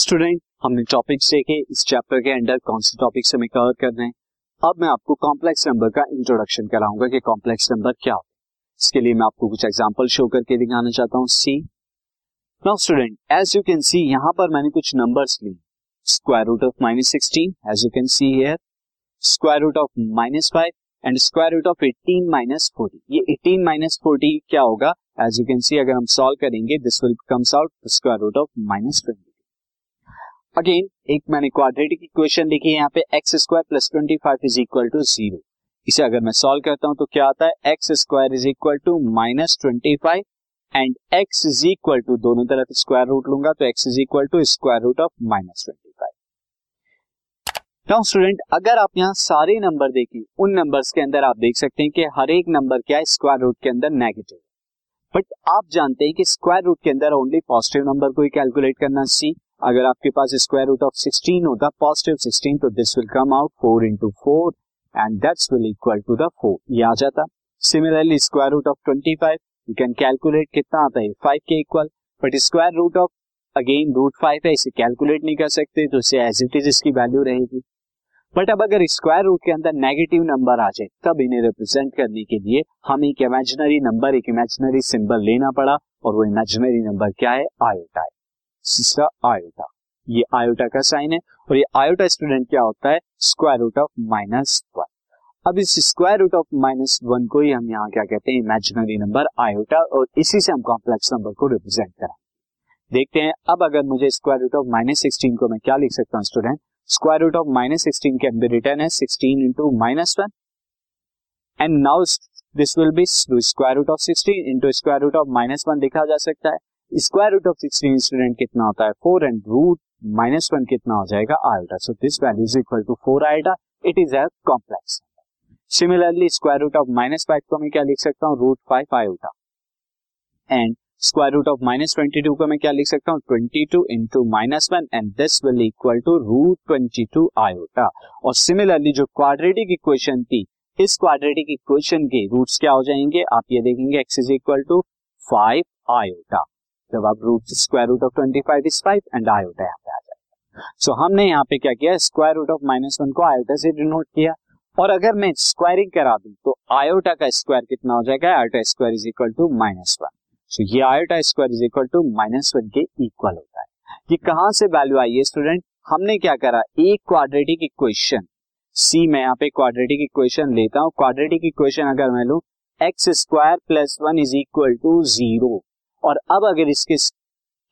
Student हमने topics देखे, इस चैप्टर के अंडर कौन से टॉपिक हमें कवर कर रहे हैं। अब मैं आपको कॉम्प्लेक्स नंबर का इंट्रोडक्शन कराऊँगा कि कॉम्प्लेक्स नंबर क्या होता है। इसके लिए मैं आपको कुछ एग्जांपल शो करके दिखाना चाहता हूँ। See now student as you can see यहाँ पर मैंने कुछ नंबर्स लिए square root of minus sixteen as you can see here square root of minus five and square root of eighteen minus forty ये एटीन माइनस फोर्टी क्या होगा? As you can सी अगर हम सॉल्व करेंगे this will comes out square root of minus twenty again एक मैंने quadratic equation लिखी है, यहाँ पे x square plus twenty five is equal to zero इसे अगर मैं सॉल्व करता हूँ तो क्या आता है? X square is equal to minus twenty five and x is equal to दोनों तरफ़ स्क्वायर रूट लूँगा तो x is equal to square root of minus twenty five now student अगर आप यहाँ सारे नंबर देखें, उन नंबर्स के अंदर आप देख सकते हैं कि हर एक नंबर क्या है? स्क्वायर रूट के अंदर नेगेटिव बट आप जानते हैं कि स्क्वायर रूट के अंदर ओनली पॉजिटिव नंबर को ही कैलकुलेट करना सी अगर आपके पास स्क्वायर रूट ऑफ़ 16 होता पॉजिटिव 16 तो this will come out 4 into four and that's will equal to the 4 ये आ जाता। Similarly square root of 25 you can calculate कितना आता है? 5 के equal but square root of again root 5 है, इसे कैलकुलेट नहीं कर सकते तो इसे एज इट इज़ इसकी वैल्यू रहेगी। बट अब अगर स्क्वायर रूट के अंदर नेगेटिव नंबर आ जाए, तब इन्हें रिप्रेजेंट करने के लिए हम एक इमेजिनरी नंबर एक इमेजिनरी सिंबल लेना पड़ा, और वो इमेजिनरी नंबर क्या है? Iota iota. ये आयोटा का साइन है और ये आयोटा स्टूडेंट क्या होता है? Square root of minus one. अब इस square root of minus one को ही हम यहाँ क्या कहते हैं? इमेजिनरी नंबर आयोटा और इसी से हम कॉम्प्लेक्स नंबर को रिप्रेजेंट करें। देखते हैं, अब अगर मुझे square root of minus sixteen को मैं क्या लिख सकता हूँ student? Square root of minus sixteen can be written है, sixteen into minus one and now this will be square root of sixteen into square root of minus one लिखा जा सकता है। Square root of sixteen student कितना होता है? Four and root minus one कितना हो जाएगा? Iota so this value is equal to four iota it is a complex similarly square root of minus five को मैं क्या लिख सकता हूँ? Root five iota and square root of minus twenty two को मैं क्या लिख सकता हूँ? Twenty two into minus one and this will equal to root twenty two iota और सिमिलरली जो क्वाड्रेटिक इक्वेशन थी, इस क्वाड्रेटिक इक्वेशन के रूट्स क्या हो जाएँगे? आप ये देखेंगे x is equal to five iota जब आप root square root of twenty five is five and iota यहाँ पे आ जाएगा सो so, हमने यहाँ पे क्या किया? Square root of minus one को आयोटा से डिनोट किया। और अगर मैं स्क्वायरिंग करा दूँ तो आयोटा का स्क्वायर कितना हो जाएगा? Iota square is equal to minus one so ये iota square is equal to minus one के इक्वल होता है। ये कहाँ से वैल्यू आई है स्टूडेंट हमने क्या करा? एक क्वाड्रेटिक इक्वेशन सी मैं यहाँ पे क्वाड्रेटिक इक्वेशन लेता हूँ। क्वाड्रेटिक इक्वेशन अगर मैं लू x square plus one is equal to zero और अब अगर इसके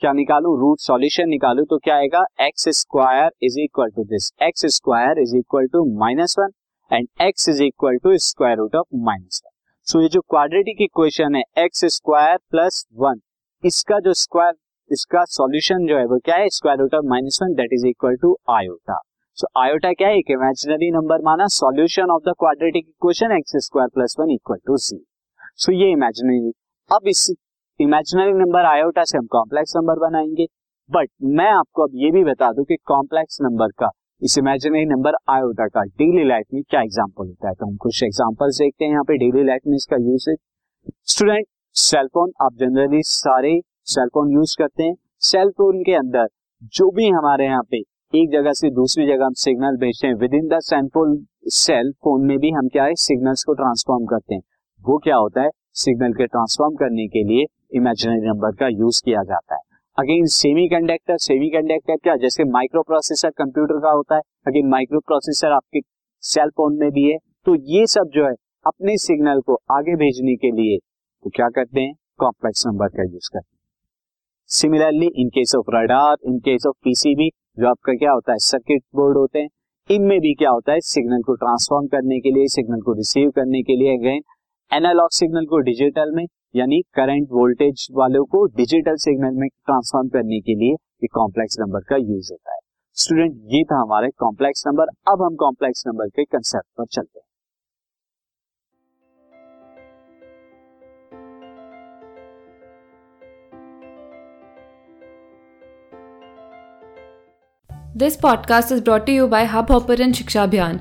क्या निकालू? रूट सॉल्यूशन निकालू तो क्या आएगा? X square is equal to this x square is equal to minus one and x is equal to square root of minus one so ये जो क्वाड्रेटिक इक्वेशन है एक्स स्क्वायर प्लस वन इसका जो square इसका solution जो है, वो क्या है? Square root of minus one that is equal to iota so iota क्या है? एक इमेजिनरी नंबर माना solution of the quadratic equation x square plus one equal to C so ये इमेजिनरी अब इस इमेजिनरी नंबर आयोटा से हम complex number बनाएँगे। बट मैं आपको अब ये भी बता दूँ कि कॉम्प्लेक्स नंबर का, इस इमेजिनरी नंबर आयोटा का डेली लाइफ में क्या एग्ज़ाम्पल होता है। तो हम कुछ एग्जाम्पल्स देखते हैं यहाँ पे डेली लाइफ में इसका यूज़ स्टूडेंट सेलफोन आप जनरली सारे सेलफोन यूज़ करते हैं। सेलफोन के अंदर जो भी हमारे यहाँ पे एक जगह से दूसरी जगह हम सिग्नल भेजते हैं within the cellphone cell phone में भी हम क्या है सिग्नल्स को ट्रांसफॉर्म करते हैं। वो क्या होता है सिग्नल के ट्रांसफॉर्म करने के लिए इमेजिनरी नंबर का यूज़ किया जाता है। Again semiconductor semiconductor क्या? जैसे माइक्रो प्रोसेसर कंप्यूटर का होता है अगेन माइक्रो प्रोसेसर आपके सेल फ़ोन में भी है। तो ये सब जो है, अपने सिग्नल को आगे भेजने के लिए तो क्या करते हैं? कॉम्प्लेक्स नंबर का यूज़ करते हैं। Similarly in case of radar in case of PCB जो आपका क्या होता है? सर्किट बोर्ड होते हैं। इनमें भी क्या होता है? सिग्नल को ट्रांसफॉर्म करने के लिए सिग्नल को रिसीव करने के लिए अगेन एनालॉग सिग्नल को डिजिटल में यानी करंट वोल्टेज वालों को डिजिटल सिग्नल में ट्रांसफॉर्म करने के लिए कॉम्प्लेक्स नंबर का यूज़ होता है। स्टूडेंट ये था हमारे कॉम्प्लेक्स नंबर अब हम कॉम्प्लेक्स नंबर के कंसेप्ट पर चलते हैं। This podcast is brought you by Hubhopper Shiksha Abhiyan